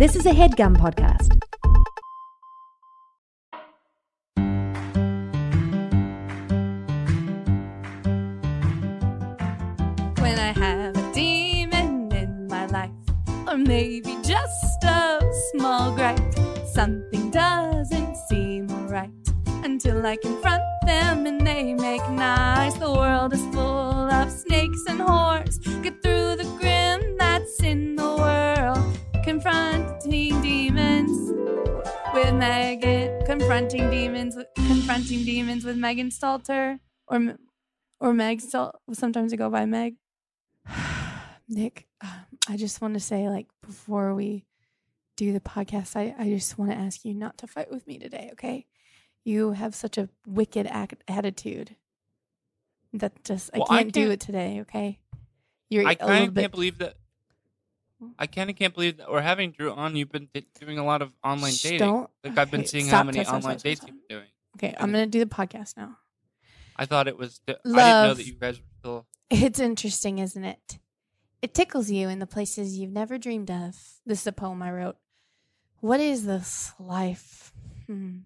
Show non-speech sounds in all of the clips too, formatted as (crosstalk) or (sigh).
This is a headgum podcast. when I have a demon in my life, or maybe just a small gripe. Something doesn't seem right until I confront with Megan Stalter or or Meg. Stal- sometimes I go by Meg. (sighs) Nick, um, I just want to say, like, before we do the podcast, I, I just want to ask you not to fight with me today, okay? You have such a wicked ac- attitude that just, Well, I I can't do can't- it today, okay? You're I kind of bit. can't believe that. I kind of can't believe that we're having Drew on. You've been d- doing a lot of online Shh, dating. don't- Like I've been seeing stop, how many stop, online stop, dates you've been doing. Okay, I'm going to do the podcast now. I thought it was. I didn't know Love. that you guys were still. It's interesting, isn't it? It tickles you in the places you've never dreamed of. This is a poem I wrote. What is this life? Hmm.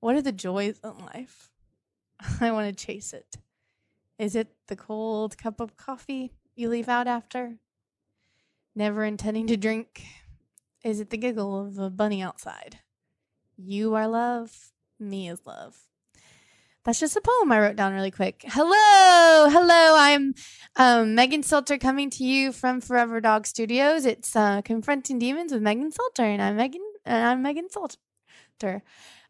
What are the joys in life? (laughs) I want to chase it. Is it the cold cup of coffee you leave out after? Never intending to drink? Is it the giggle of a bunny outside? You are love, me is love. That's just a poem I wrote down really quick. Hello, hello. I'm um, Megan Stalter coming to you from Forever Dog Studios. It's uh, confronting demons with Megan Stalter, and I'm Megan. And I'm Megan Stalter. and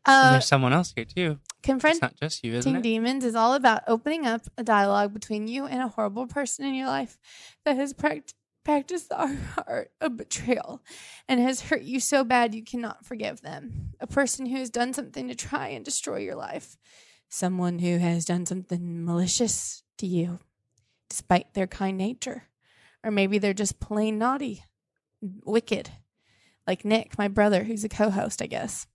Uh, there's someone else here too. It's confronting not just you, isn't it? demons is all about opening up a dialogue between you and a horrible person in your life that has pract- practiced the (laughs) art of betrayal and has hurt you so bad you cannot forgive them. A person who has done something to try and destroy your life. Someone who has done something malicious to you despite their kind nature. Or maybe they're just plain naughty, wicked. Like Nick, my brother, who's a co host, I guess.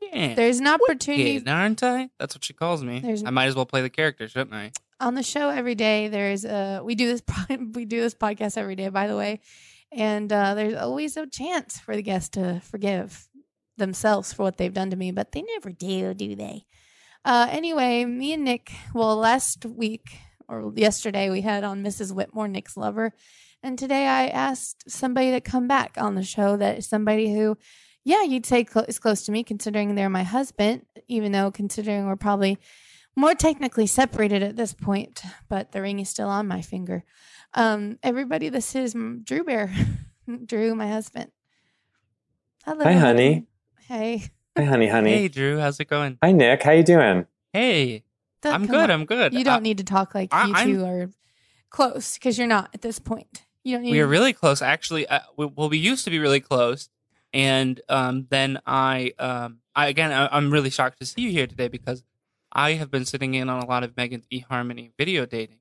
Yeah. There's an opportunity Wicked, aren't I? That's what she calls me. There's- I might as well play the character, shouldn't I? On the show every day. There's a we do this (laughs) we do this podcast every day by the way. And uh, there's always a chance for the guests to forgive themselves for what they've done to me but they never do do they? Uh, anyway me and nick well last week or yesterday we had on mrs whitmore nick's lover. And today i asked somebody to come back on the show that is somebody who yeah you'd say clo- is close to me considering they're my husband even though considering we're probably more technically separated at this point, but the ring is still on my finger. Um, everybody, this is Drew Bear. (laughs) Drew, my husband. Hello. Hi, honey. Hey. Hi, honey, honey. Hey, Drew, how's it going? Hi, Nick. How you doing? Hey, Don't- I'm good. on. I'm good. You don't Uh, need to talk like I- you I'm- 2 are close because you're not at this point. You don't need we are to- really close actually uh, we, well we used to be really close and um, then i um, I, again I, i'm really shocked to see you here today because i have been sitting in on a lot of megan's eharmony video dating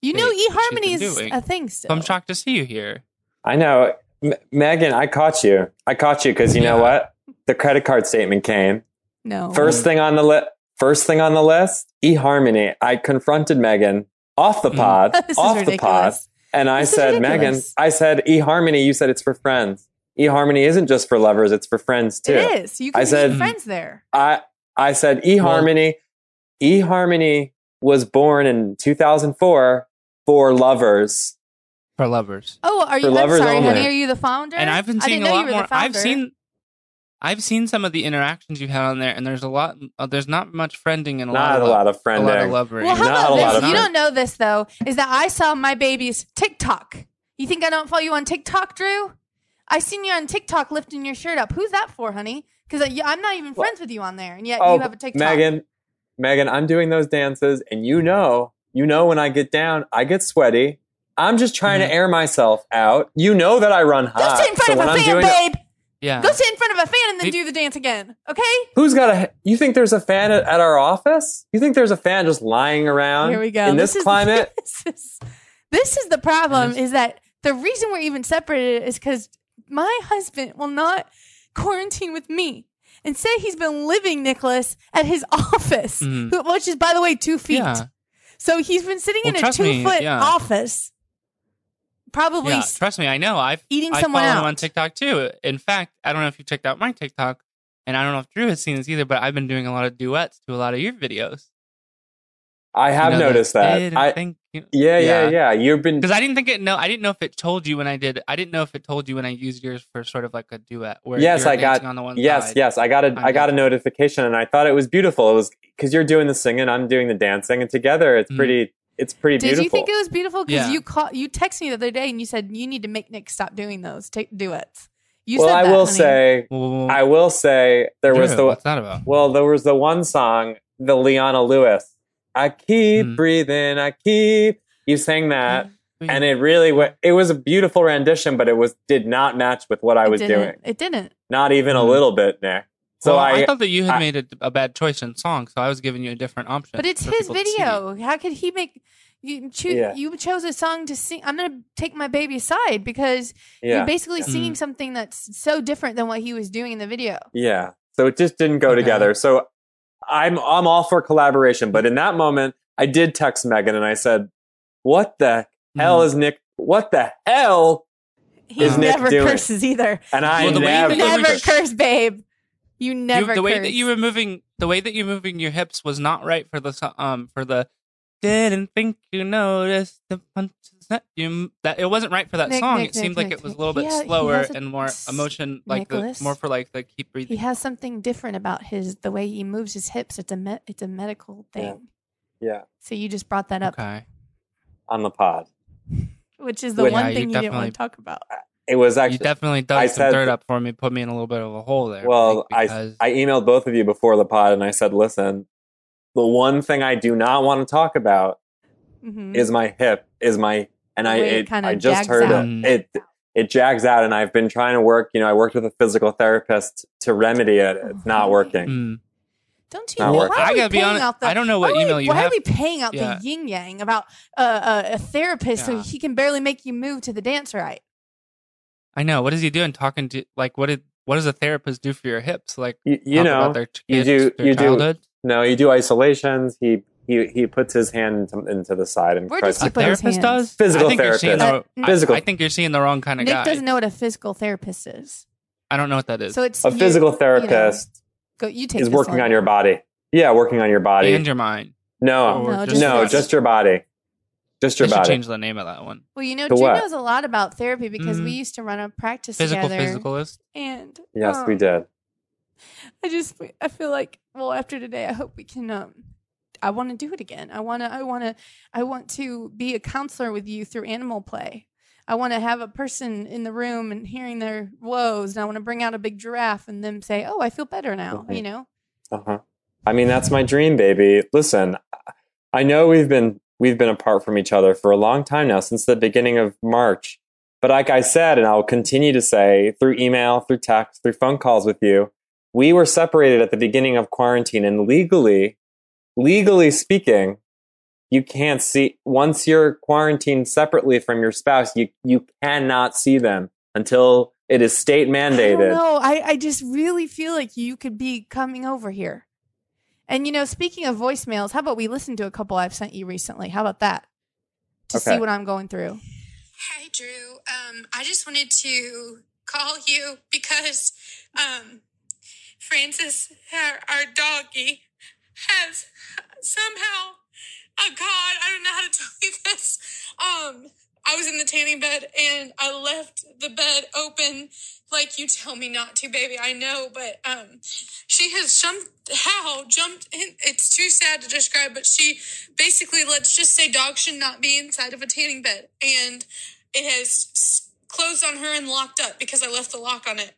You know, Wait, what she's eHarmony is a thing still. so i'm shocked to see you here I know. M- Megan, I caught you. I caught you because you know what? The credit card statement came. No. First thing on the list. First thing on the list, eHarmony. I confronted Megan off the Mm. pod, (laughs) this is off the pod, and I This said, Megan. I said eHarmony. You said it's for friends. eHarmony isn't just for lovers; it's for friends too. It is. You can I said- friends there. I I said eHarmony. eHarmony was born in 2004 for lovers. for lovers Oh, are you? For I'm sorry, only. honey. Are you the founder? and i've been seeing didn't a know lot you were more the i've founder. seen i've seen some of the interactions you've had on there and there's a lot uh, there's not much friending and a lot Not of a lo- lot of a friending. lot of lovering Well, how Not about a lot this? of You fun. don't know this though. Is that I saw my baby's TikTok. You think I don't follow you on TikTok, Drew? I seen you on TikTok lifting your shirt up. Who's that for, honey? Because I'm not even Well- friends with you on there, and yet oh, you have a TikTok. Megan, Megan, I'm doing those dances, and you know, you know, when I get down, I get sweaty. I'm just trying Mhm. to air myself out. You know that I run hot. Go hot. sit in front so of when a I'm fan, doing it- babe. yeah Go sit in front of a fan and then It- do the dance again. Okay? who's got a? You think there's a fan at, at our office? You think there's a fan just lying around? Here we go. In this, is climate, (laughs) this is this is the problem. Is that the reason we're even separated is because my husband will not quarantine with me. And say he's been living Nicholas at his (laughs) office, Mhm. which is, by the way, two feet. yeah So he's been sitting Well, in a two me, foot yeah. office probably Yeah, trust me, I know. I've eating I someone follow out. him on TikTok too. In fact, I don't know if you checked out my TikTok, and I don't know if Drew has seen this either, but I've been doing a lot of duets to a lot of your videos. I have You know, noticed the that. I, think you- yeah, yeah, Yeah. yeah. You've been Because I didn't think it. No, I didn't know if it told you when I did. I didn't know if it told you when I used yours for sort of like a duet. Where Yes, I got- dancing on the one yes, side. yes. I got a I'm I got a notification, and I thought it was beautiful. It was because you're doing the singing, I'm doing the dancing, and together it's Mhm. pretty. It's pretty Did beautiful. you think it was beautiful? Because Yeah. you call, you texted me the other day and you said you need to make Nick stop doing those ta- duets. You well, said I that, will honey. say, Well, I will say there was the what's that about? well, there was the one song, the Leona Lewis. I keep Mhm. breathing, I keep. You sang that, and it really wa- it was a beautiful rendition, but it was did not match with what I It was didn't. doing. It didn't. Not even a Mhm. little bit, Nick. So Well, I, thought that you had I- made a, a bad choice in song, so I was giving you a different option. But it's his people to see. video. How could he make? You choose. Yeah. You chose a song to sing. I'm gonna take my baby aside because yeah, you're basically Yeah. singing Mhm. something that's so different than what he was doing in the video. yeah. So it just didn't go Okay. together. So I'm I'm all for collaboration, but in that moment, I did text Megan and I said, "What the hell Mhm. is Nick? What the hell?" He Is Nick never doing? curses either. And I Well, the way never. you Never curse- curse, babe. You You- never. the way that you were moving, the way that you're moving your hips was not right for the um for the. Didn't think you noticed the punches that you that it wasn't right for that Nick, song. Nick, it seemed Nick, like it was a Nick. little bit He slower a and more emotion, like Nicholas. the more for like the keep breathing. he has something different about his the way he moves his hips. It's a me- it's a medical thing. yeah, So you just brought that up, okay. on the pod. (laughs) which is the Which- one Yeah, thing you didn't want to talk about. It was actually You definitely dug I some said- dirt up for me, put me in a little bit of a hole there. Well, I I because I emailed both of you before the pod, and I said, "Listen, the one thing I do not want to talk about Mhm. is my hip, is my and I it it, I just heard out. Mm. it. It it jags out, and I've been trying to work. You know, I worked with a physical therapist to remedy it. It's not working. Mm. Don't you? Not Why are I we gotta be paying honest. out the- I don't know why what are we- you why have. are we paying out Yeah. the yin yang about uh, uh, a therapist so he can barely make you move to the dance right? I know. What is he doing? Talking to like what did what does a therapist do for your hips? Like You, you know, about their you do- their you do- childhood. no, you do isolations. He he he puts his hand into, into the side and Where tries does he to put his therapist hands? does. Physical I think You're seeing therapist. the, Uh, I- Physical. I, think you're seeing the wrong kind of Nick guy. doesn't know what a physical therapist is. I don't know what that is. So it's a you- physical you know, therapist go, you take is this working one. on your body. Yeah, working on your body. and your mind. no, Or No, just no, yours. just your body. Just They your should body. change the name of that one. Well, you know, To Drew what? knows a lot about therapy because we Mhm. used to run a practice Physical together. physicalist. And Yes, we um, did. I just I feel like well after today I hope we can um I want to do it again. I want to I want to I want to be a counselor with you through animal play. I want to have a person in the room and hearing their woes and I want to bring out a big giraffe and them say, "Oh, I feel better now." You know? Uh-huh. I mean, that's my dream, baby. Listen, I know we've been we've been apart from each other for a long time now, since the beginning of March. But like I said, and I'll continue to say through email, through text, through phone calls with you, we were separated at the beginning of quarantine, and legally, legally speaking, you can't see once you're quarantined separately from your spouse, you you cannot see them until it is state mandated. don't. I I just really feel like you could be coming over here. And you know, speaking of voicemails, how about we listen to a couple I've sent you recently? How about that? To see what I'm going through. Hi, Drew. Um, I just wanted to call you because um, Francis, our, our doggy, has somehow. Oh God, I don't know how to tell you this. Um, I was in the tanning bed and I left the bed open, like you tell me not to, baby. I know, but um, she has somehow jumped in. It's too sad to describe, but she basically, let's just say, dogs should not be inside of a tanning bed, and it has closed on her and locked up because I left the lock on it.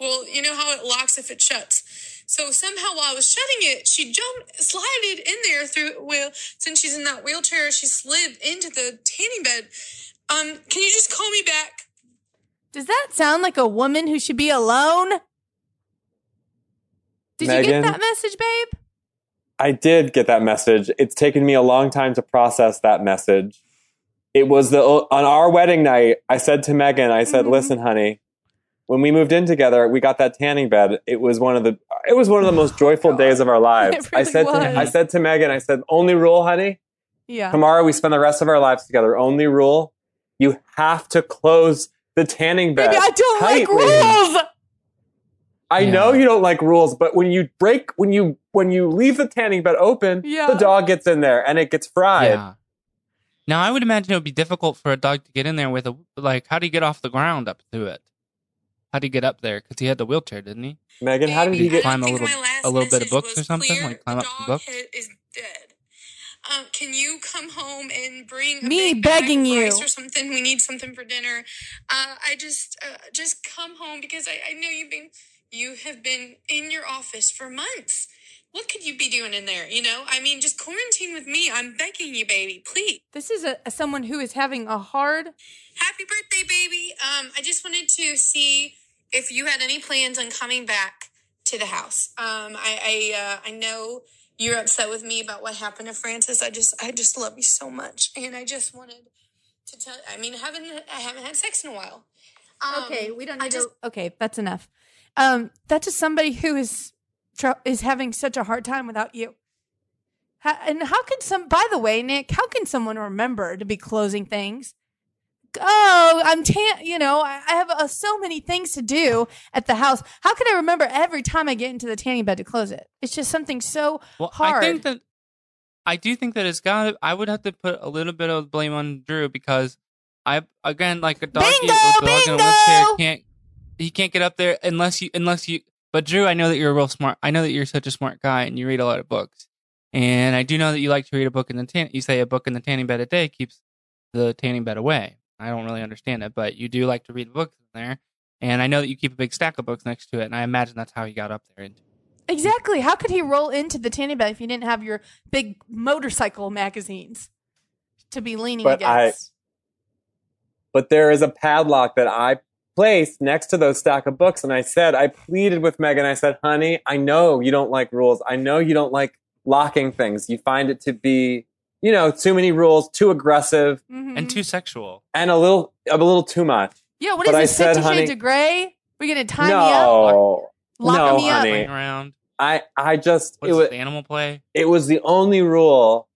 Well, you know how it locks if it shuts. So somehow while I was shutting it, she jumped, slided in there through well, since she's in that wheelchair, she slid into the tanning bed. Um, can you just call me back? Does that sound like a woman who should be alone? Did you get that message, babe? I did get that message. It's taken me a long time to process that message. It was the on our wedding night. I said to Megan, I said, Mhm. "Listen, honey, when we moved in together, we got that tanning bed. It was one of the it was one of the most oh joyful days of our (laughs) lives." It I said was. to I said to Megan, I said, "Only rule, honey, Yeah. tomorrow we spend the rest of our lives together. Only rule you have to close the tanning bed. Baby, I don't like rules. I Yeah. know you don't like rules, but when you break, when you when you leave the tanning bed open, Yeah. the dog gets in there and it gets fried. Yeah. Now I would imagine it would be difficult for a dog to get in there with a like. How do you get off the ground up to it? How do you get up there? Because he had the wheelchair, didn't he? Megan, how did Baby, you get? Climb a little- a little bit of books or something? clear. Like climb the up some books? ha- is dead. Um, can you come home and bring a Me bag begging of you. or something? We need something for dinner. Uh, I just uh, just come home because I, I know you've been you have been in your office for months. What could you be doing in there? You know, I mean, just quarantine with me. I'm begging you, baby, please. This is a, someone who is having a hard. Happy birthday, baby. Um, I just wanted to see if you had any plans on coming back to the house. Um, I I, uh, I know you're upset with me about what happened to Francis. I just I just love you so much, and I just wanted to tell. I mean, I haven't I haven't had sex in a while. Um, we don't I just Okay, that's enough. Um, that's just somebody who is tr- is having such a hard time without you. How, and how can some? By the way, Nick, how can someone remember to be closing things? Oh, I'm tan. You know, I, I have uh, so many things to do at the house. How can I remember every time I get into the tanning bed to close it? It's just something so Well, hard. I think that I do think that it's got. I would have to put a little bit of blame on Drew because I again like a dog, Bingo, a dog in a wheelchair can't he can't get up there unless you unless you. But Drew, I know that you're a real smart. I know that you're such a smart guy and you read a lot of books. And I do know that you like to read a book in the tan. You say a book in the tanning bed a day keeps the tanning bed away. I don't really understand it, but you do like to read books in there. And I know that you keep a big stack of books next to it, and I imagine that's how he got up there. Into Exactly. How could he roll into the tanning bed if you didn't have your big motorcycle magazines to be leaning But I- against? But there is a padlock that I placed next to those stack of books, and I said, I pleaded with Megan. I said, "Honey, I know you don't like rules. I know you don't like locking things. You find it to be, you know, too many rules, too aggressive, Mhm. and too sexual. and a little, a little too much." yeah, what is but I this? said, Fifty honey- Shades of Grey? We're gonna tie me up, no, lock no, me up. honey. Playing around. I, I just, What's it was, this, animal play? it was the only rule.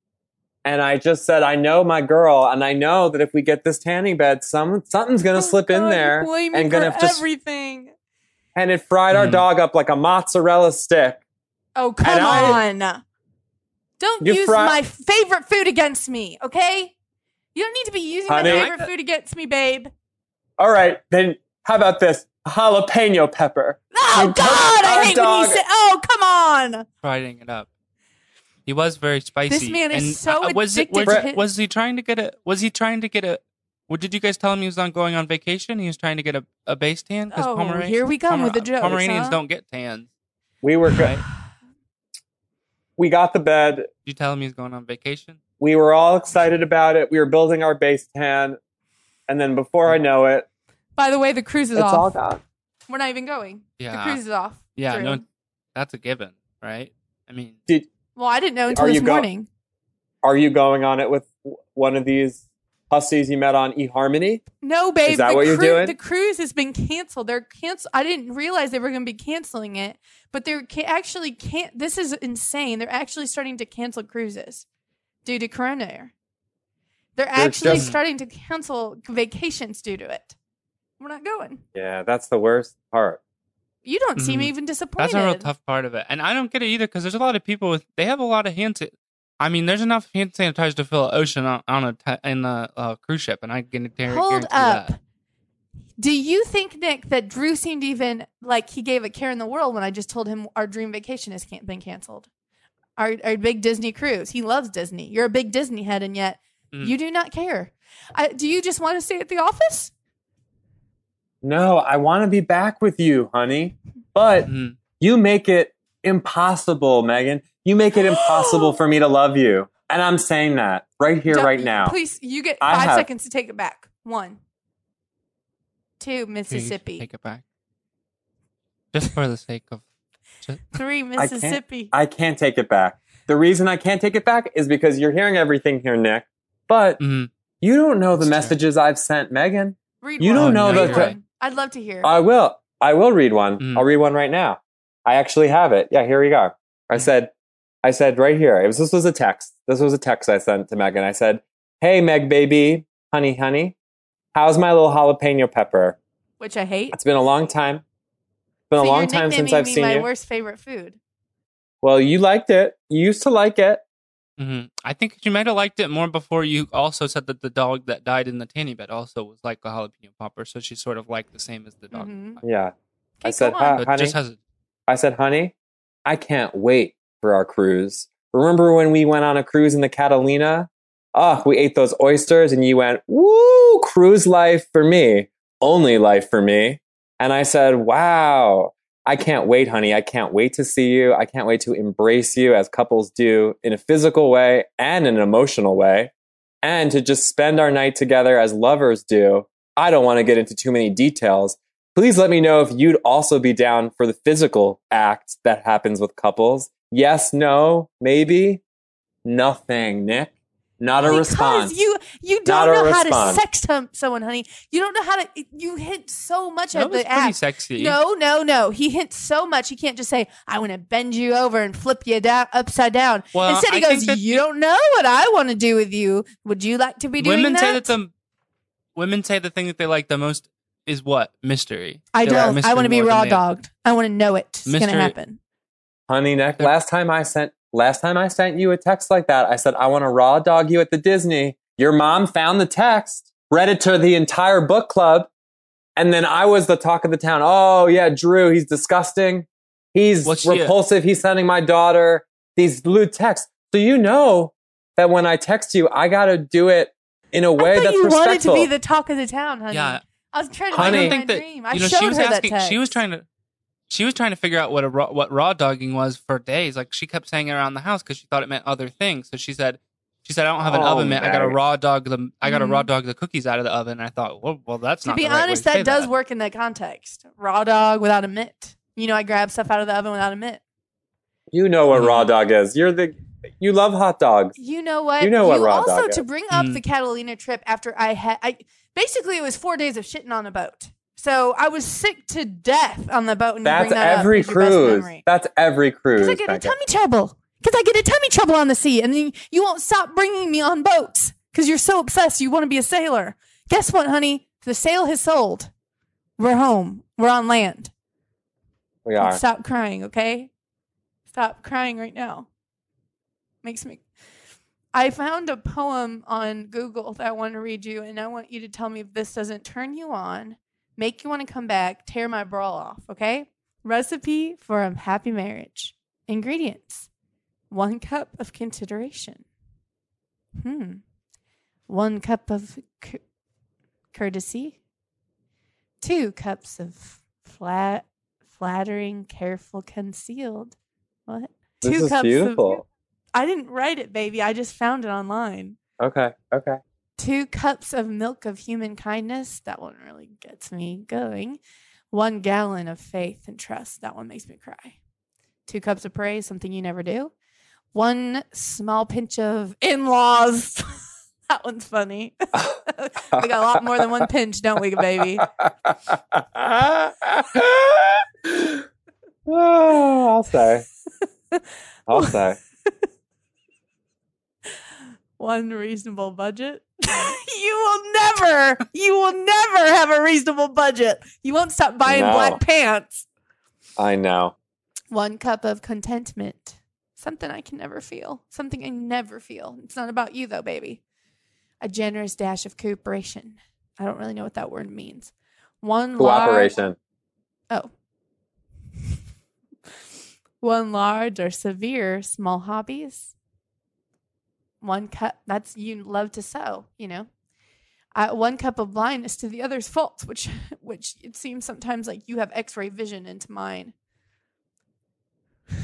And I just said, I know my girl, and I know that if we get this tanning bed, some something's gonna Oh, slip in there you blame me and for gonna just everything. and it fried our Mhm. dog up like a mozzarella stick. Oh come And I- on! Don't You use fry- my favorite food against me, okay? You don't need to be using Honey- my favorite food against me, babe. All right, then how about this jalapeno pepper? Oh You God, I our hate when dog- you say. Oh come on! Frying it up. He was very spicy. This man is and, so uh, was, it, addicted was, to his- was he trying to get a? Was he trying to get a? What did you guys tell him he was on going on vacation? He was trying to get a, a base tan because Oh, Pomeranians. here we come with the jokes, Pomeranians huh? don't get tans. We were good. Right? We got the bed. Did you tell him he's going on vacation? We were all excited about it. We were building our base tan, and then before I know it, By the way, the cruise is it's off. all gone. We're not even going. Yeah. The cruise is off. yeah. Drew. No, that's a given, right? I mean, Did Well, I didn't know until Are this you go- morning. are you going on it with one of these hussies you met on eHarmony? No, babe. Is that the what you're doing? The cruise has been canceled. They're canceled. I didn't realize they were going to be canceling it, but they're ca- actually can't. This is insane. They're actually starting to cancel cruises due to Corona. Air. They're actually just- starting to cancel vacations due to it. We're not going. Yeah, that's the worst part. You don't seem Mhm. even disappointed. that's a real tough part of it, and I don't get it either because there's a lot of people with they have a lot of hand. Sa- I mean, there's enough hand sanitizer to fill an ocean on, on a t- in a uh, cruise ship, and I can guarantee Hold up. that. Do you think, Nick, that Drew seemed even like he gave a care in the world when I just told him our dream vacation has can- been canceled? Our, our big Disney cruise. He loves Disney. You're a big Disney head, and yet Mm. you do not care. I, do you just want to stay at the office? No, I want to be back with you, honey. But Mhm. you make it impossible, Megan. You make it impossible for me to love you. (gasps) And I'm saying that right here, Don't- right now. Please, you get I five have- seconds to take it back. One, two, Mississippi. take it back, just for the sake of. Just, Three, can't- Mississippi. I can't take it back. The reason I can't take it back is because you're hearing everything here, Nick. But Mhm. you don't know the It's true. messages I've sent Megan. Read you one. don't know no, the. one. I'd love to hear. I will. I will read one. Mm. I'll read one right now. I actually have it. Yeah, here we go. I Mm. said, I said right here. It was this was a text. This was a text I sent to Megan. I said, "Hey, Meg, baby, honey, honey, How's my little jalapeno pepper? which I hate. It's been a long time. It's been So a long time since I've me seen my you. worst favorite food. Well, you liked it. You used to like it. hmm I think you might have liked it more before you also said that the dog that died in the tanny bed also was like a jalapeno popper, so she's sort of like the same as the dog. Mhm. Yeah. I said, on. Honey. just has a, I said, honey, I can't wait for our cruise. Remember when we went on a cruise in the Catalina? Oh, we ate those oysters and you went, woo, cruise life for me, only life for me. And I said, wow, I can't wait, honey. I can't wait to see you. I can't wait to embrace you as couples do in a physical way and in an emotional way, and to just spend our night together as lovers do. I don't want to get into too many details. Please let me know if you'd also be down for the physical act that happens with couples. Yes, no, maybe, nothing, Nick. Not a because response. you you don't a know how to sex hum- someone, honey. You don't know how to. You hint so much that at was the pretty act. sexy. No, no, no. He hints so much. He can't just say, "I want to bend you over and flip you down upside down." Well, Instead, he I goes, "You don't know what I want to do with you. Would you like to be doing women that?" say that the women say the thing that they like the most is what mystery. I They like don't. I mystery want to be raw dogged. I want to know it. It's gonna Mystery- happen. Honey, Nick, last time I sent last time I sent you a text like that, I said I want to raw dog you at the Disney. Your mom found the text, read it to the entire book club, and then I was the talk of the town. Oh yeah, Drew, he's disgusting. He's What's she- repulsive. He's sending my daughter these blue texts. So you know that when I text you, I got to do it in a way I that's you wanted respectful. to be the talk of the town, honey. Yeah, I was trying to Honey- live I my think that dream. I you know showed she was her that asking. She was trying to. She was trying to figure out what a raw, what raw dogging was for days. Like she kept saying it around the house because she thought it meant other things. So she said, "She said I don't have an Oh, oven mitt. I got a raw dog the. I got to Mhm. raw dog the cookies out of the oven." And I thought, well, well, that's To not be the right way honest, to say that does work in that context. Raw dog without a mitt. You know, I grab stuff out of the oven without a mitt. you know what raw dog is. You're the you love hot dogs. You know what? You know what raw also dog to bring up Mm. the Catalina trip after I had I basically it was four days of shitting on a boat. So I was sick to death on the boat. And That's bring that every as your best cruise. That's every cruise. Because I get a tummy trouble. Because I get a tummy trouble on the sea, and then you won't stop bringing me on boats because you're so obsessed. You want to be a sailor. Guess what, honey? The sail has sold. We're home. We're on land. we are. Stop crying, okay? Stop crying right now. Makes me. I found a poem on Google that I want to read you, and I want you to tell me if this doesn't turn you on, make you want to come back, tear my bra off, okay? Recipe for a happy marriage. Ingredients one cup of consideration. Hmm. One cup of courtesy. Two cups of flat, flattering, careful, concealed. What? This Two is cups beautiful. of. I didn't write it, baby. I just found it online. Okay. Okay. Two cups of milk of human kindness. That one really gets me going. One gallon of faith and trust. That one makes me cry. Two cups of praise, something you never do. One small pinch of in laws. (laughs) that one's funny. (laughs) we got a lot more than one pinch, don't we, baby? oh, (laughs) I'll say. I'll say. One reasonable budget. (laughs) you will never, you will never have a reasonable budget. You won't stop buying No. black pants. I know. One cup of contentment. Something I can never feel. Something I never feel. It's not about you, though, baby. A generous dash of cooperation. I don't really know what that word means. One large, Cooperation. oh, (laughs) one large or severe small hobbies. One cup. That's you love to sew. You know. Uh, one cup of blindness to the other's faults, which, (laughs) which it seems sometimes like you have X-ray vision into mine. (laughs)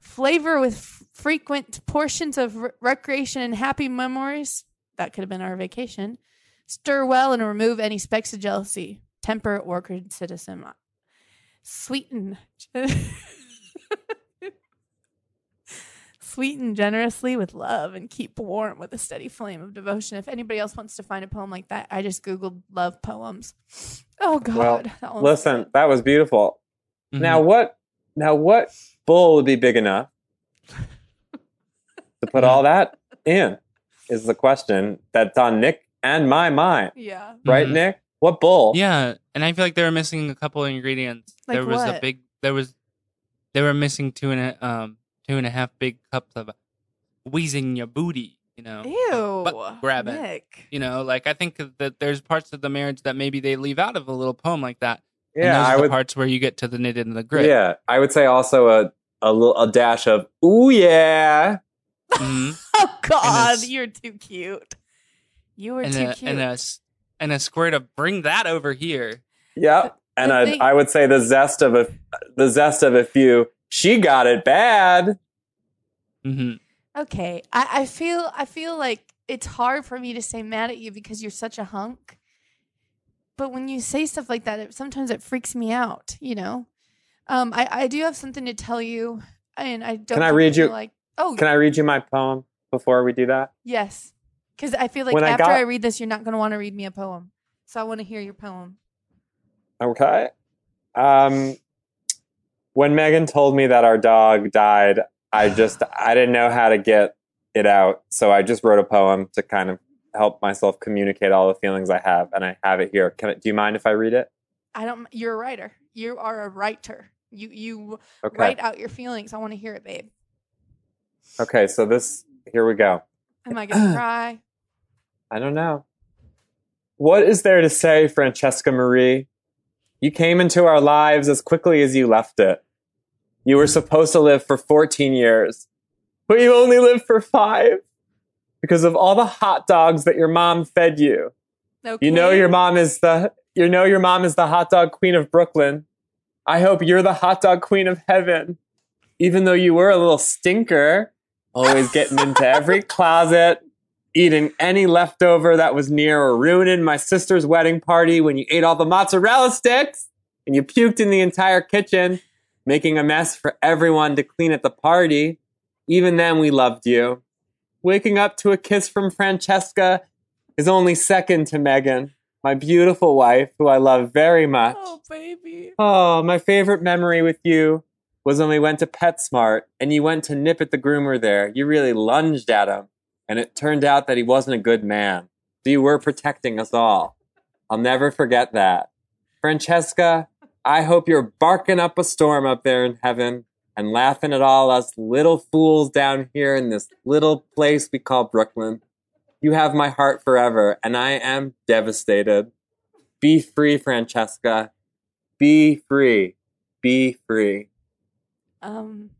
flavor with f- frequent portions of re- recreation and happy memories. That could have been our vacation. Stir well and remove any specks of jealousy, temper, or criticism. Sweeten. (laughs) Sweeten generously with love and keep warm with a steady flame of devotion. If anybody else wants to find a poem like that, I just Googled love poems. Oh, God. Well, (laughs) that Listen, good. that was beautiful. Mhm. Now what? Now what bowl would be big enough to put all that in? Is the question that's on Nick and my mind. Yeah. Right, Mhm. Nick? What bull? Yeah, and I feel like they were missing a couple of ingredients. Like there was a big. There was. They were missing two and a um two and a half big cups of wheezing your booty. You know. Ew. butt grabbing. Nick. You know, like I think that there's parts of the marriage that maybe they leave out of a little poem like that. and Yeah, those are I the would. parts where you get to the knit and the grit. Yeah, I would say also a a little a dash of ooh yeah. Mhm. (laughs) Oh God, it's- you're too cute. You were and too a, cute. and a s- and a squirt of bring that over here. Yep. And the I thing- I would say the zest of a the zest of a few. She got it bad. hmm Okay, I, I feel I feel like it's hard for me to say mad at you because you're such a hunk. But when you say stuff like that, it, sometimes it freaks me out. You know, um, I I do have something to tell you, and I don't. Can I read you'll Like, oh Can I read you my poem before we do that? yes, because I feel like When I after got- I read this, you're not going to want to read me a poem. So I want to hear your poem. Okay. Um, when Megan told me that our dog died, I just I didn't know how to get it out, so I just wrote a poem to kind of help myself communicate all the feelings I have, and I have it here. Can I, do you mind if I read it? I don't. You're a writer. You are a writer. You you Okay. write out your feelings. I want to hear it, babe. Okay. So this here we go. Am I gonna (clears throat) cry? I don't know. What is there to say, Francesca Marie? You came into our lives as quickly as you left it. You were supposed to live for 14 years, but you only lived for five because of all the hot dogs that your mom fed you. Okay. You know your mom is the you know your mom is the hot dog queen of Brooklyn. I hope you're the hot dog queen of heaven. Even though you were a little stinker, always getting into every (laughs) closet, eating any leftover that was near or ruining my sister's wedding party when you ate all the mozzarella sticks and you puked in the entire kitchen, making a mess for everyone to clean at the party. Even then we loved you. Waking up to a kiss from Francesca is only second to Megan, my beautiful wife, who I love very much. Oh baby. Oh, my favorite memory with you was when we went to PetSmart and you went to nip at the groomer there. You really lunged at him, and it turned out that he wasn't a good man. So you were protecting us all. I'll never forget that. Francesca, I hope you're barking up a storm up there in heaven and laughing at all us little fools down here in this little place we call Brooklyn. You have my heart forever, and I am devastated. Be free, Francesca. Be free. Be free. Um,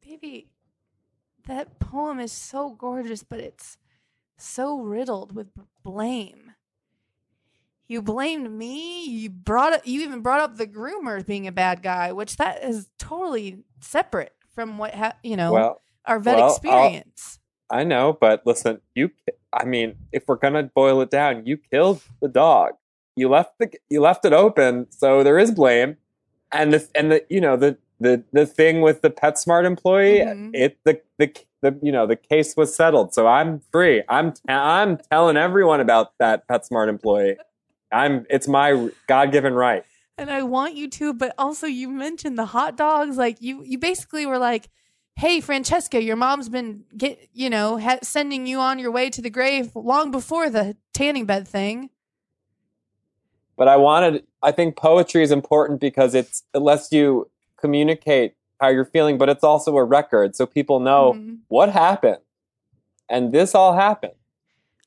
baby, that poem is so gorgeous, but it's so riddled with blame. You blamed me. You brought up. You even brought up the groomer being a bad guy, which that is totally separate from what ha- you know Well, our vet well, I'll- experience. I know, but listen, you I mean, if we're going to boil it down, you killed the dog. You left the you left it open, so there is blame. And the and the you know, the the the thing with the PetSmart employee, Mhm. it the the the you know, the case was settled. So I'm free. I'm I'm telling everyone about that PetSmart employee. I'm it's my God-given right. and I want you to, but also you mentioned the hot dogs. Like you, you basically were like, "Hey, Francesca, your mom's been get, you know, ha- sending you on your way to the grave long before the tanning bed thing." but I wanted I think poetry is important because it's it lets you communicate how you're feeling, but it's also a record so people know Mhm. what happened. And this all happened.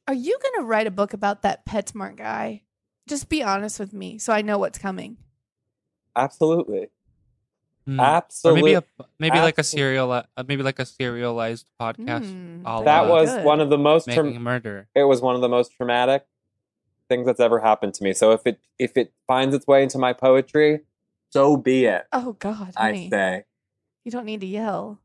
Are you gonna write a book about that PetSmart guy? Just be honest with me, so I know what's coming. Absolutely. Mm. Or Absolutely. maybe a maybe like a serial uh, maybe like a serialized podcast. Mm, that was good. one of the most making a murder. it was one of the most traumatic things that's ever happened to me. So if it if it finds its way into my poetry, so be it. Oh God, I honey, say. you don't need to yell.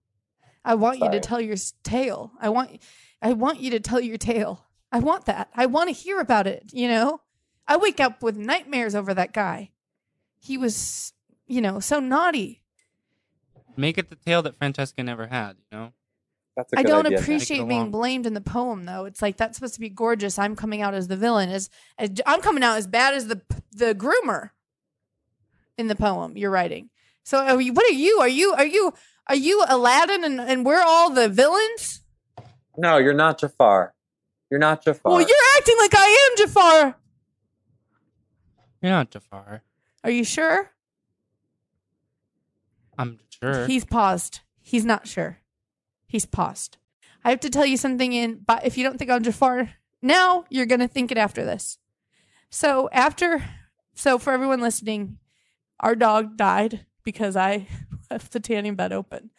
I want you to tell your tale. I want, I want you to tell your tale. I want that. I want to hear about it. You know, I wake up with nightmares over that guy. He was, you know, so naughty. Make it the tale that Francesca never had. You know. That's a I good don't idea. appreciate being blamed in the poem, though. It's like that's supposed to be gorgeous. I'm coming out as the villain. As, as I'm coming out as bad as the the groomer in the poem you're writing. So, are you, what are you? Are you are you are you Aladdin and, and we're all the villains? No, you're not Jafar. You're not Jafar. Well, you're acting like I am Jafar. You're not Jafar. Are you sure? I'm sure. He's paused. He's not sure. He's paused. I have to tell you something in but if you don't think I'm Jafar now, you're gonna think it after this. So after so for everyone listening, our dog died because I (laughs) left the tanning bed open.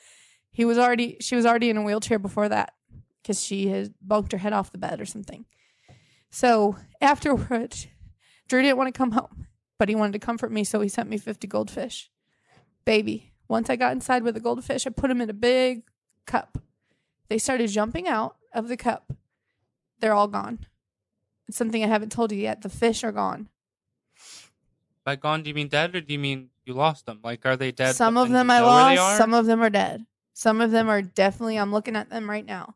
He was already she was already in a wheelchair before that because she had bunked her head off the bed or something. So afterward, Drew didn't want to come home, but he wanted to comfort me, so he sent me 50 goldfish. Baby, once I got inside with the goldfish, I put them in a big cup. They started jumping out of the cup. They're all gone. It's something I haven't told you yet. The fish are gone. By gone, do you mean dead or do you mean you lost them? Like, are they dead? some of them I know where they lost, some of them are dead. Some of them are definitely, I'm looking at them right now.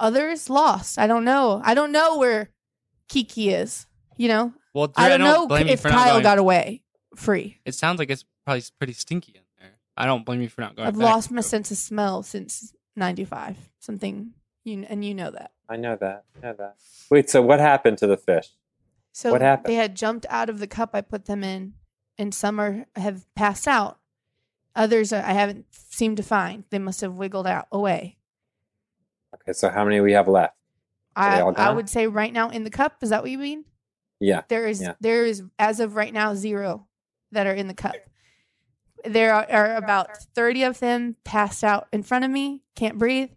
Others lost. I don't know. I don't know where Kiki is. You know, well, I Drew, don't know if Kyle going. got away free. It sounds like it's probably pretty stinky in there. I don't blame you for not going. I've back, lost my Drew. sense of smell since 95. Something, you and you know that. I know that. I know that. Wait, so what happened to the fish? So What happened? they had jumped out of the cup I put them in, and some are have passed out. Others I haven't seemed to find. They must have wiggled out away. Okay, so how many we have left? I I would say right now in the cup. Is that what you mean? Yeah. There is Yeah. there is as of right now zero that are in the cup. There are, are about thirty of them passed out in front of me. Can't breathe.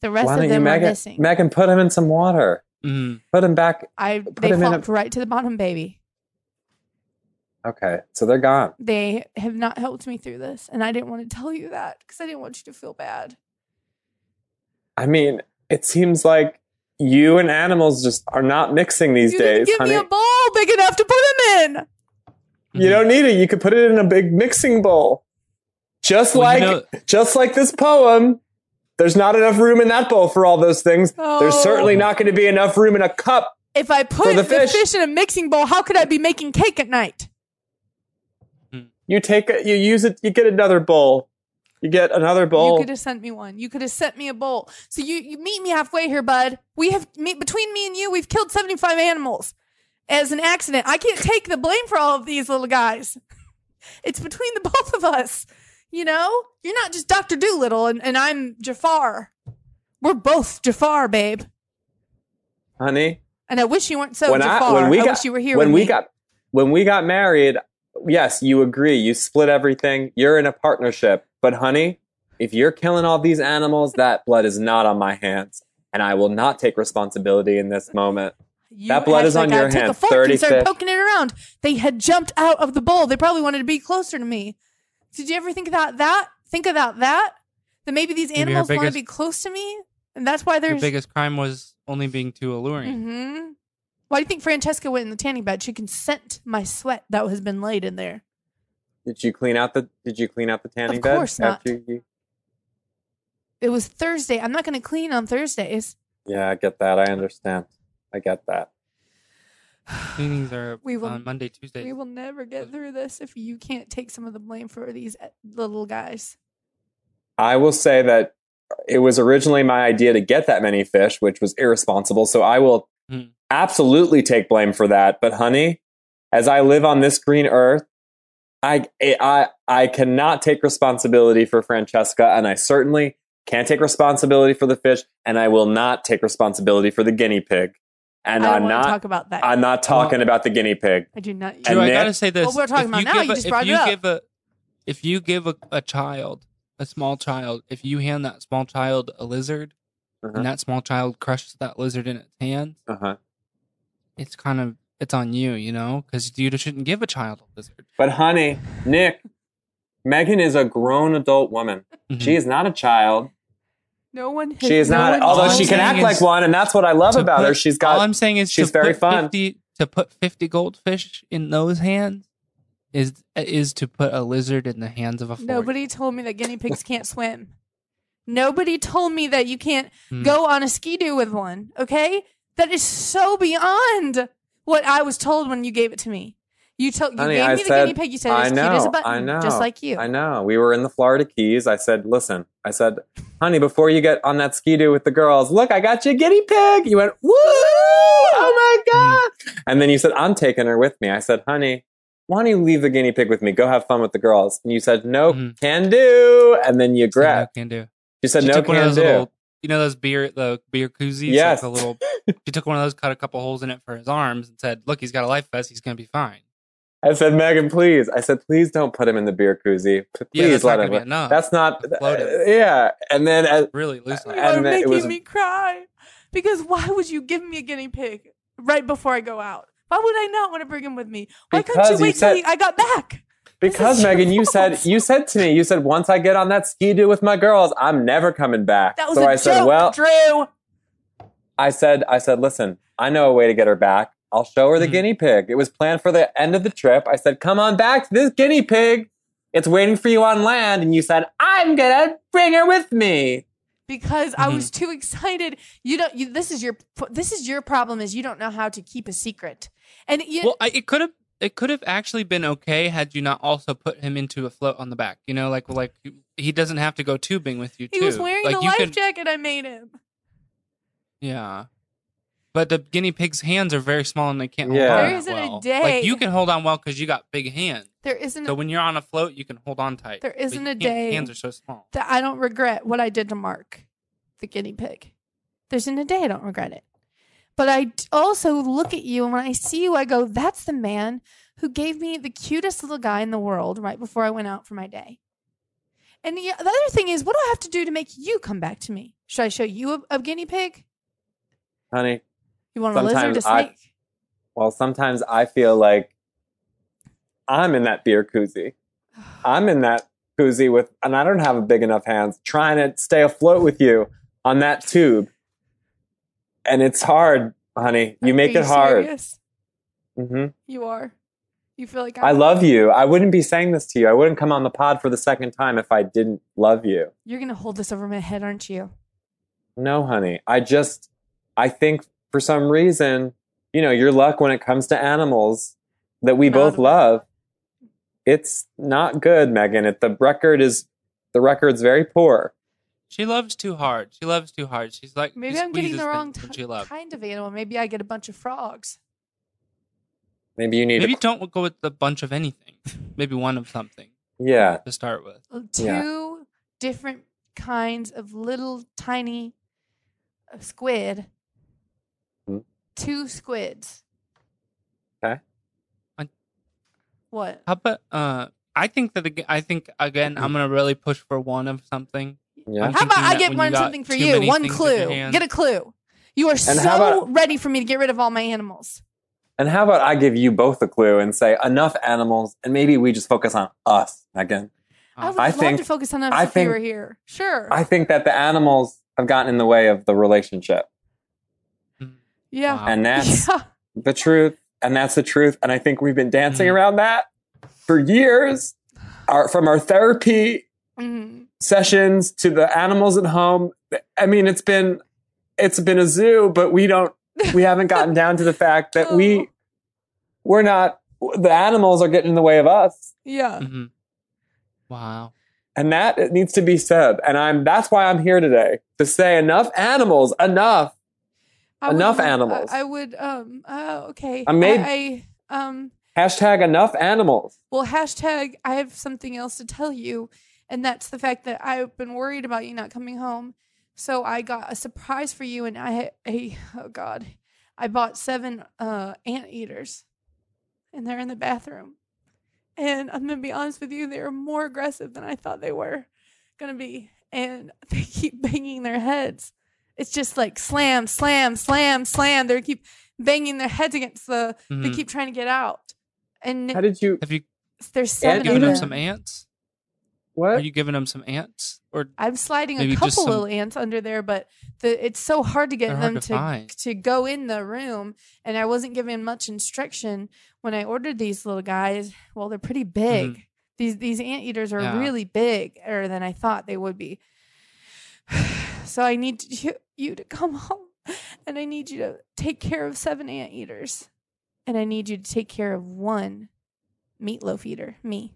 The rest of don't you, them are Megan? missing. Megan, put them in some water. Mhm. Put them back. I they him in a- flopped right to the bottom, baby. Okay, so they're gone. They have not helped me through this, and I didn't want to tell you that because I didn't want you to feel bad. I mean, it seems like you and animals just are not mixing these you didn't days, give honey. me a bowl big enough to put them in. You mm-hmm. don't need it. You could put it in a big mixing bowl. Just Well, like you know- just like this poem. There's not enough room in that bowl for all those things. There's Oh. certainly not going to be enough room in a cup. If I put the the fish. fish. in a mixing bowl, how could I be making cake at night? You take it, you use it, you get another bowl. You get another bowl. You could have sent me one. You could have sent me a bowl. So you, you meet me halfway here, bud. We have me, between me and you, we've killed seventy five animals as an accident. I can't take the blame for all of these little guys. (laughs) It's between the (laughs) both of us. You know, you're not just Doctor Dolittle, and, and I'm Jafar. We're both Jafar, babe. Honey, And I wish you weren't so when Jafar. I when we I got wish you were here when with we me. got when we got married, yes, you agree. You split everything. You're in a partnership. But honey, if you're killing all these animals, that blood is not on my hands, and I will not take responsibility in this moment. You That blood is on like I your took a fork 30 and started poking it around. They had jumped out of the bowl. They probably wanted to be closer to me. Did you ever think about that? Think about that? That maybe these Maybe her animals want to be close to me, and that's why Your there's. biggest crime was only being too alluring. hmm Why do you think Francesca went in the tanning bed? She can scent my sweat that has been laid in there. Did you clean out the Did you clean out the tanning Of bed? course not. after you- It was Thursday. I'm not going to clean on Thursdays. Yeah, I get that. I understand. I get that. Cleanings are We will- on Monday, Tuesday. We will never get through this if you can't take some of the blame for these uh, little guys. I will say that it was originally my idea to get that many fish, which was irresponsible. So I will Hmm. absolutely take blame for that. But honey, as I live on this green earth, I, I, I cannot take responsibility for Francesca, and I certainly can't take responsibility for the fish, and I will not take responsibility for the guinea pig. And I don't I'm want not, to talk about that. I'm not talking about the guinea pig. I do not. And Drew, I Nick- gotta say this. What we're talking about now, give you a- just if brought it you up. give a, if you give a, a child, a small child, if you hand that small child a lizard, Uh-huh. and that small child crushes that lizard in its hand, Uh-huh. it's kind of it's on you, you know, because you shouldn't give a child a lizard. But honey, Nick, Megan is a grown adult woman. Mhm. She is not a child. No one. Has, She is no not, one although she can saying act like one, and that's what I love about put- her. She's got. All I'm saying is she's very fun. 50, to put fifty goldfish in those hands is is to put a lizard in the hands of a 40. Nobody told me that guinea pigs can't swim. Nobody told me that you can't Hmm. go on a ski doo with one. Okay, that is so beyond what I was told when you gave it to me. You told you Honey, gave I me the said- guinea pig. You said I it's cute as a know, button, I know, just like you. I know. We were in the Florida Keys. I said, listen, I said, honey, before you get on that ski doo with the girls, look, I got you a guinea pig. You went, woo! Oh my God. And then you said, I'm taking her with me. I said, honey, why don't you leave the guinea pig with me? Go have fun with the girls. And you said, nope, Mhm. can do. And then you So no grabbed. can do. You said, She no took one of can those do. little, you know, those beer, the beer koozies. Yes. Like the little. (laughs) She took one of those, cut a couple holes in it for his arms, and said, "Look, he's got a life vest. He's gonna be fine." I said, Megan, please. I said, please don't put him in the beer koozie. P- Yeah, Please that's let him. gonna enough. That's not. Float uh, yeah. And then uh, Really loosely. you and are making was- me cry because why would you give me a guinea pig right before I go out? Why would I not want to bring him with me? Why couldn't Because you you wait said- till I got back? Because is your Megan, you said you said to me, you said once I get on that ski doo with my girls, I'm never coming back. That was so a I joke, said, well, Drew. I said, I said, listen, I know a way to get her back. I'll show her the Mhm. guinea pig. It was planned for the end of the trip. I said, come on back to this guinea pig. It's waiting for you on land. And you said, I'm gonna bring her with me. because I Mhm. was too excited. You don't. You, this is your. This is your problem. Is you don't know how to keep a secret. And you, Well, I, it could have. It could have actually been okay had you not also put him into a float on the back. You know, like like he doesn't have to go tubing with you he too. was wearing like the you life could- jacket I made him. Yeah. But the guinea pig's hands are very small and they can't Yeah. hold on There that isn't a day- Like you can hold on well because you got big hands. There isn't So a, when you're on a float, you can hold on tight. There But isn't a day- Hands are so small. that I don't regret what I did to Mark, the guinea pig. There's in a day I don't regret it. But I also look at you and when I see you, I go, that's the man who gave me the cutest little guy in the world right before I went out for my day. And the, the other thing is, what do I have to do to make you come back to me? Should I show you a, a guinea pig? Honey, You want a lizard, a Sometimes I- snake? well, sometimes I feel like I'm in that beer koozie. (sighs) I'm in that koozie with, and I don't have a big enough hands trying to stay afloat with you on that tube. And it's hard, honey. You make you it hard. serious? hmm You are. You feel like I I'm- love you. I wouldn't be saying this to you. I wouldn't come on the pod for the second time if I didn't love you. You're gonna hold this over my head, aren't you? No, honey. I just, I think for some reason, you know, your luck when it comes to animals that we Not both love, it's not good, Megan. It, the record is, the record's very poor. She loves too hard. She loves too hard. She's like Maybe she I'm getting the wrong t- she kind of animal. Maybe I get a bunch of frogs. Maybe you need Maybe to, don't go with a bunch of anything. Maybe one of something yeah. to start with. Two Yeah. different kinds of little tiny uh, squid. Hmm. Two squids. Okay. What? How about uh? I think that I think again I'm gonna really push for one of something. Yeah. How about I get one something for you? One things in your clue. Get a clue. You are so about- ready for me to get rid of all my animals. And how about I give you both a clue and say enough animals and maybe we just focus on us, Megan? I would I love think- to focus on us I if think- we were here. Sure. I think that the animals have gotten in the way of the relationship. yeah. Wow. And (laughs) that's yeah. the truth. And that's the truth. And I think we've been dancing Mhm. around that for years. Our, from our therapy Mhm. Sessions to the animals at home. I mean, it's been it's been a zoo, but we don't we haven't (laughs) gotten down to the fact that Oh. we we're not the animals are getting in the way of us. Yeah. Mhm. Wow. And that it needs to be said. And I'm that's why I'm here today to say enough animals, enough. I Enough love- animals. I, I would. Um. Uh, okay. I made- I, I. Um. Hashtag enough animals. Well, hashtag. I have something else to tell you, and that's the fact that I've been worried about you not coming home. So I got a surprise for you, and I. had a oh God, I bought seven uh anteaters, and they're in the bathroom. And I'm gonna be honest with you, they are more aggressive than I thought they were gonna be, and (laughs) they keep banging their heads. It's just like slam, slam, slam, slam. They keep banging their heads against the. They Mhm. keep trying to get out, and How did you Have you there's seven given of them them. some ants? What? Are you giving them some ants? Or I'm sliding a couple some- little ants under there, but the it's so hard to get They're them to to to go in the room, and I wasn't given much instruction when I ordered these little guys. Well, they're pretty big. These these ant eaters are Mm-hmm. Yeah. really bigger than I thought they would be. (sighs) so I need you, you to come (laughs) home, and I need you to take care of seven ant eaters, and I need you to take care of one meatloaf eater. Me.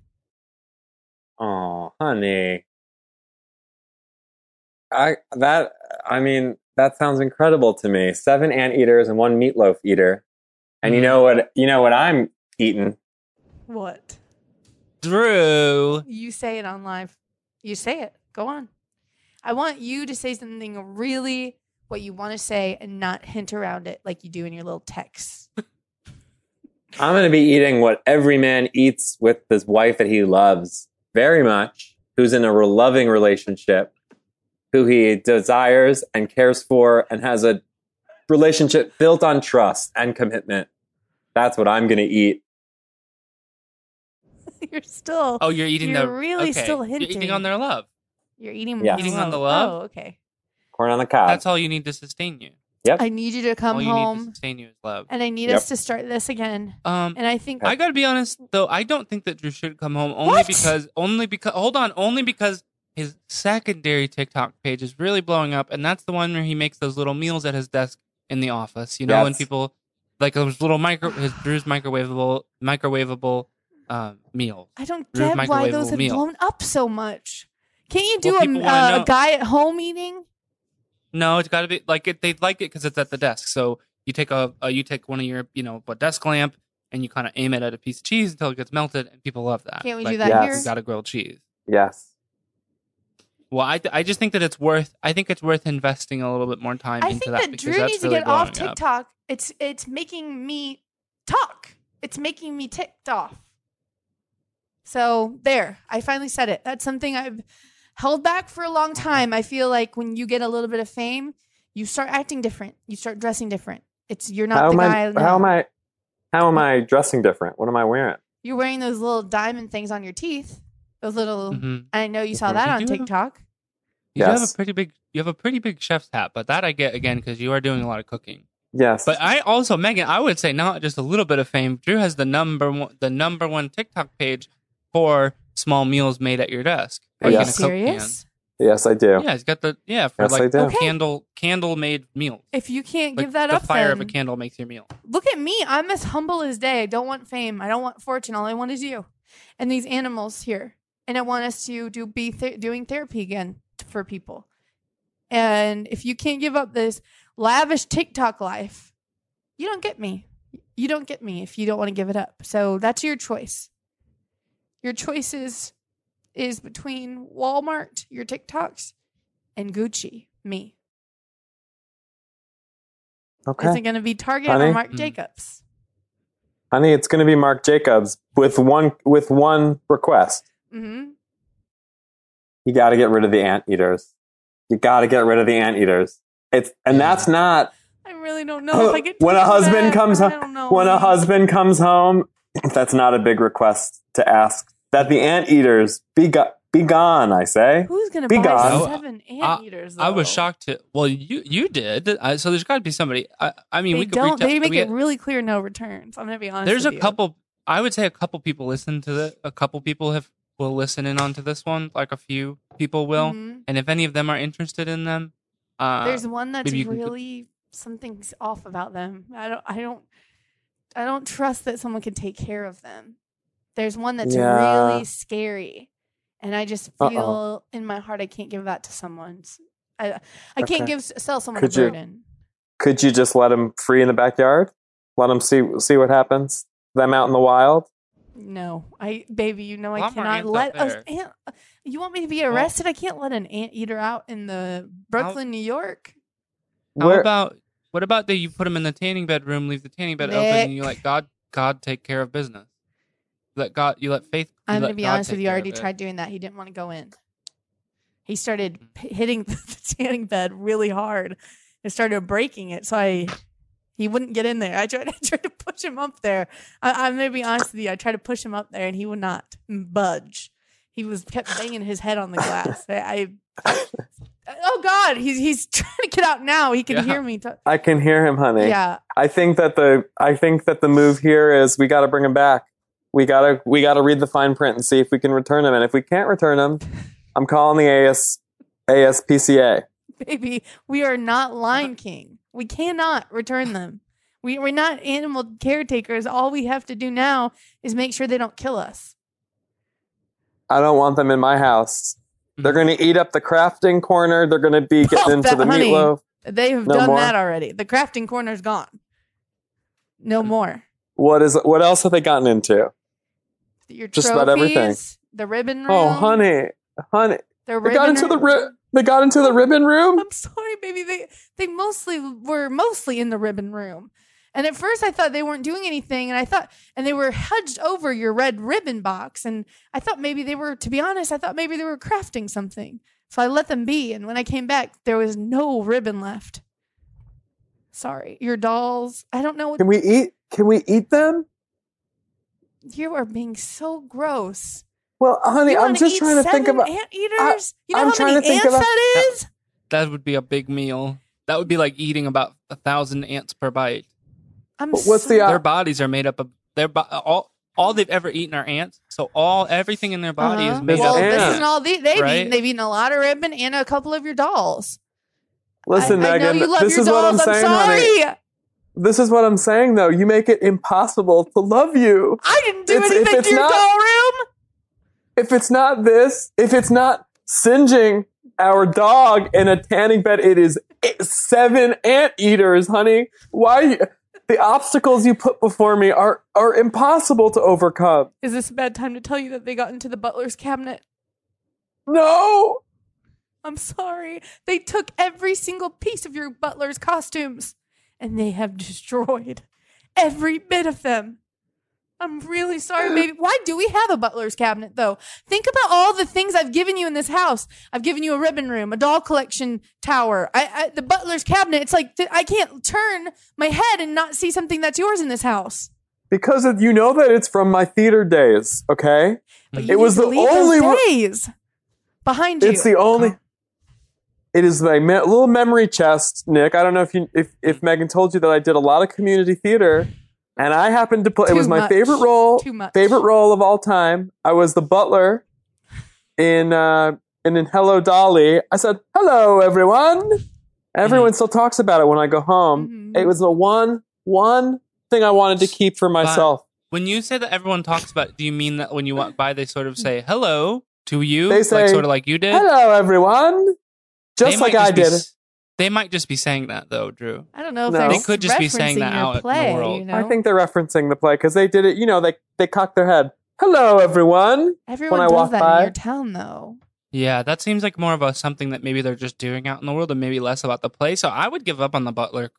Oh, honey. I that I mean that sounds incredible to me. Seven anteaters and one meatloaf eater. And you know mm-hmm. what? You know what I'm eating. What? Drew. You say it on live. You say it. Go on. I want you to say something really what you want to say and not hint around it like you do in your little texts. (laughs) I'm going to be eating what every man eats with this wife that he loves very much, who's in a loving relationship, who he desires and cares for, and has a relationship built on trust and commitment. That's what I'm going to eat. (laughs) you're still Oh, you're eating You're the really okay. still You're eating on their love. you're eating Yes. Eating on the love? Oh, okay. Corn on the cob. That's all you need to sustain you. I need you to come all you need to home sustain you is love. and I need Yep. us to start this again. Um, And I think I gotta be honest though. I don't think that Drew should come home only What? because only because hold on only because his secondary TikTok page is really blowing up, and that's the one where he makes those little meals at his desk in the office. You know, when Yes. people like those little micro his Drew's microwavable microwavable um, meals. I don't Drew's get why those microwavable have meal. blown up so much. Can't you do Well, people a, wanna uh, know- a guy at home eating? No, it's got to be like it. They like it because it's at the desk. So you take a, a you take one of your you know a desk lamp and you kind of aim it at a piece of cheese until it gets melted, and people love that. Can't we Like, do that Yes. here? You got a grilled cheese. yes. Well, I, I just think that it's worth. I think it's worth investing a little bit more time I into think that that because Drew that's needs to get off blowing up. TikTok. It's it's making me talk. It's making me ticked off. So there, I finally said it. That's something I've held back for a long time. I feel like when you get a little bit of fame, you start acting different. You start dressing different. It's you're not How the guy. I? now. How am I? How am I dressing different? What am I wearing? You're wearing those little diamond things on your teeth. Those little. Mhm. I know you saw that You on do have a- TikTok. You have a pretty big. You have a pretty big chef's hat, but that I get again because you are doing a lot of cooking. Yes. But I also, Megan, I would say not just a little bit of fame. Drew has the number one, the number one TikTok page for small meals made at your desk. Are Like you in can. serious? yes, I do. Yeah, he's got the yeah for Yes, I like do. Okay. candle candle made meals. If you can't Like give that the up, fire then of a candle makes your meal. look at me. I'm as humble as day. I don't want fame. I don't want fortune. All I want is you and these animals here. And I want us to do be th- doing therapy again for people. And if you can't give up this lavish TikTok life, you don't get me. You don't get me if you don't want to give it up. So that's your choice. Your choice is, is between Walmart, your TikToks, and Gucci, me. Okay, Is it going to be Target Honey? or Marc Mm. Jacobs? honey, it's going to be Marc Jacobs with one with one request. Mm-hmm. You got to get rid of the anteaters. You got to get rid of the anteaters. It's and Yeah. that's not I really don't know if I get (gasps) when a husband that. comes home. When a husband comes home, that's not a big request to ask. That the anteaters be go- be gone. I say. Who's gonna Be buy gone. seven I- anteaters? I was shocked to. Well, you you did. I, so there's got to be somebody. I, I mean, They we don't. reach out. They make we- it really clear no returns. I'm gonna be honest. there's a you. couple. I would say a couple people listen to the. A couple people have will listen in onto this one. Like a few people will. Mhm. And if any of them are interested in them, uh, There's one that's maybe you can really something's off about them. I don't. I don't. I don't trust that someone can take care of them. There's one that's Yeah. really scary, and I just Uh-oh. feel in my heart I can't give that to someone. I uh, I can't Okay. give sell someone Could a you- burden. Could you just let them free in the backyard? Let them see see what happens. Them out in the wild. No, I baby, you know I Walmart cannot let out us. there. Ant, uh, you want me to be arrested? I can't let an ant eater out in the Brooklyn, New York. how Where- about what about that? You put them in the tanning bed room, leave the tanning bed open, and you Nick. let God God take care of business. Let God, you let faith. you I'm gonna be God honest with you. I already tried doing that. He didn't want to go in. He started mm. p- hitting (laughs) the tanning bed really hard and started breaking it. So I, he wouldn't get in there. I tried, (laughs) I tried to push him up there. I, I'm gonna be honest with you. I tried to push him up there, and he would not budge. He was kept banging his head on the glass. I, I (laughs) oh God, he's he's trying to get out now. He can Yeah. hear me. T- I can hear him, honey. yeah, I think that the I think that the move here is we got to bring him back. We gotta we gotta read the fine print and see if we can return them. And if we can't return them, I'm calling the AS ASPCA. baby, we are not Lion King. We cannot return them. We, we're not animal caretakers. All we have to do now is make sure they don't kill us. I don't want them in my house. They're Mhm. going to eat up the crafting corner. They're going to be (laughs) getting Oh, into that the honey. meatloaf. They have No done more? that already. The crafting corner's gone. No more. What is? What else have they gotten into? Your Just trophies, about everything. The ribbon oh, room. Oh, honey, honey, The they got into the room. ri- They got into the ribbon room. I'm sorry, baby. They they mostly were mostly in the ribbon room. And at first I thought they weren't doing anything and I thought and they were hedged over your red ribbon box and I thought maybe they were to be honest, I thought maybe they were crafting something. So I let them be and when I came back there was no ribbon left. Sorry. Your dolls. I don't know what Can we eat? Can we eat them? You are being so gross. Well, honey, You I'm just trying to think seven about. anteaters. you know I'm how trying many to think ants about- that is? That would be a big meal. That would be like eating about a thousand ants per bite. I'm What's so- the, uh, Their bodies are made up of their bo- all. All they've ever eaten are ants. So all everything in their body Uh-huh. is made well, up of this isn't all they, they've right? eaten. They've eaten a lot of ribbon and a couple of your dolls. Listen, I, I know you love this your is what I'm dolls. saying, sorry. honey. This is what I'm saying, though. You make it impossible to love you. I didn't do It's- anything to your not- doll room. If it's not this, if it's not singeing our dog in a tanning bed, it is seven ant eaters, honey. Why? The obstacles you put before me are are impossible to overcome. Is this a bad time to tell you that they got into the butler's cabinet? No. I'm sorry. They took every single piece of your butler's costumes and they have (laughs) destroyed every bit of them. I'm really sorry, baby. (clears throat) Why do we have a butler's cabinet, though? Think about all the things I've given you in this house. I've given you a ribbon room, a doll collection tower, I, I, the butler's cabinet. It's like th- I can't turn my head and not see something that's yours in this house. Because of, you know that it's from my theater days, okay? But It was the only days behind you. It's the only. It is my me- little memory chest, Nick. I don't know if you if if Megan told you that I did a lot of community theater, and I happened to play. It was my much. favorite role. Too much. Favorite role of all time. I was the butler in uh in, in Hello Dolly. I said hello everyone. Everyone still talks about it when I go home. Mhm. It was the one one thing I wanted to keep for myself. When you say that everyone talks about, do you mean that when you walk by, they sort of say hello to you, They like sort of like you did? Hello everyone. They Just might like I did. s- They might just be saying that though, Drew. I don't know if No. they're They could just be saying that your out in the world. You know? I think they're referencing the play because they did it. You know, they they cocked their head. Hello, everyone. everyone I does walk that by- in your town, though. Yeah, that seems like more of a something that maybe they're just doing out in the world, and maybe less about the play. So I would give up on the butler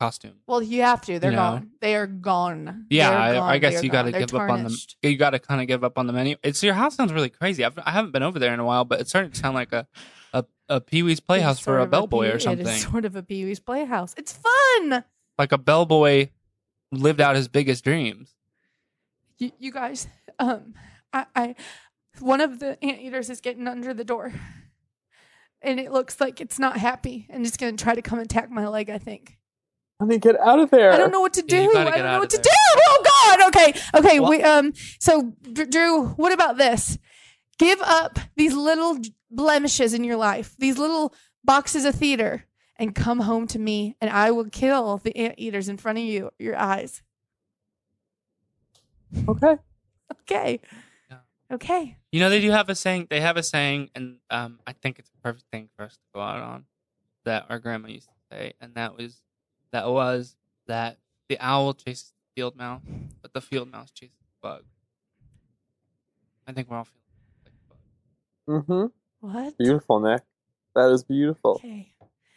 costume. Well, you have to. They're You know. gone. They are gone. Yeah, They're I, gone. I guess you got to gone. They're give up on them. You got to kind of give up on the menu. It's your house sounds really crazy. I've, I haven't been over there in a while, but it's starting to sound like a a, a Pee Wee's Playhouse for a bellboy or something. It is sort of a Pee Wee's Playhouse. It's fun. Like a bellboy lived out his biggest dreams. You, you guys, um, I, I, one of the anteaters is getting under the door, and it looks like it's not happy, and it's going to try to come attack my leg. I think. Honey, get out of there. I don't know what to do. Yeah, I don't know what of to there. do. Oh God. Okay. Okay. Well- we um. So Drew, what about this? Give up these little j- blemishes in your life, these little boxes of theater, and come home to me, and I will kill the anteaters in front of you, your eyes. Okay. (laughs) Okay. Yeah. Okay. You know, they do have a saying. They have a saying, and um, I think it's a perfect thing for us to go out on that our grandma used to say, and that was that was that the owl chases the field mouse, but the field mouse chases the bug. I think we're all feeling like the bug. Mm-hmm. What? Beautiful, Nick. That is beautiful. Okay.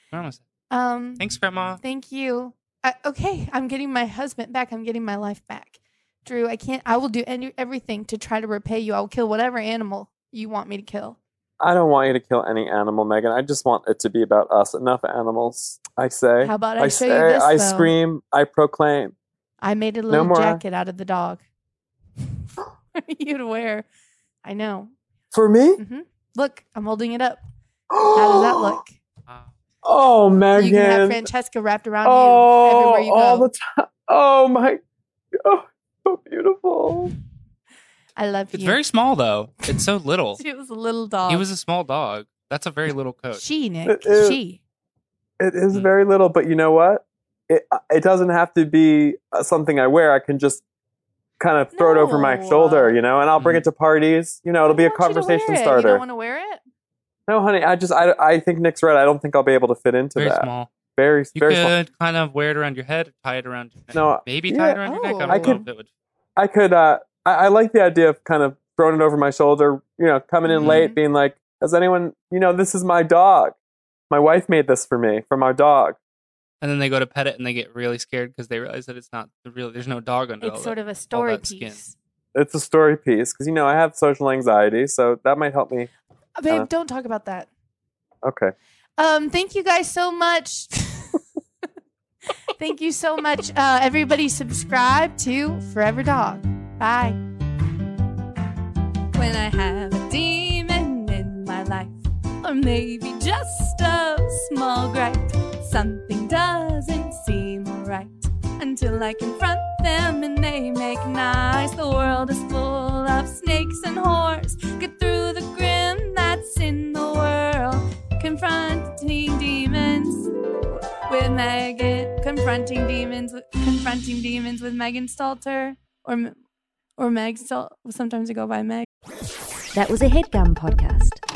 Grandma said, Um. Thanks, Grandma. Thank you. I, okay, I'm getting my husband back. I'm getting my life back. Drew, I can't. I will do any, everything to try to repay you. I will kill whatever animal you want me to kill. I don't want you to kill any animal, Megan. I just want it to be about us. Enough animals. I say. How about I, I show say. you this? I though? scream. I proclaim. I made a little more. jacket out of the dog (laughs) for you to wear. I know. For me? hmm Look, I'm holding it up. (gasps) How does that look? Uh, Oh, Megan. You can have Francesca wrapped around you oh, everywhere you all go. the time. Oh my. Oh, so beautiful. I love it's you. It's very small though. It's so little. (laughs) She was a little dog. He was a small dog. That's a very little coat. she, Nick. It is. She. It is Mm. very little, but you know what? it, it doesn't have to be uh, something I wear. I can just kind of throw it over my shoulder, you know, and I'll bring it to parties. You know, it'll be a want you to wear conversation it. You don't want to wear it? no, honey, I just I, I think Nick's right. I don't think I'll be able to fit into Very that. small. Very small. You very could small. kind of wear it around your head, tie it around your neck. No, maybe yeah. tie it around your neck. I Oh. don't I know could- if it would. I could. uh I, I like the idea of kind of throwing it over my shoulder. You know, coming in Mhm. late, being like, "Has anyone? You know, this is my dog. My wife made this for me from our dog." And then they go to pet it, and they get really scared because they realize that it's not the real. There's no dog under. all It's that. sort of a story that skin. piece. It's a story piece because you know I have social anxiety, so that might help me. Uh, Babe, Uh. don't talk about that. Okay. Um, thank you guys so much. thank you so much. Uh, everybody subscribe to Forever Dog. Bye. When I have a demon in my life, or maybe just a small gripe, something doesn't seem right until I confront them and they make nice. The world is full of snakes and whores. Get through the grim that's in the world. Confronting demons with Megan. Confronting demons. With, confronting demons with Megan Stalter or or Meg Stal. Sometimes I go by Meg. That was a Headgum podcast.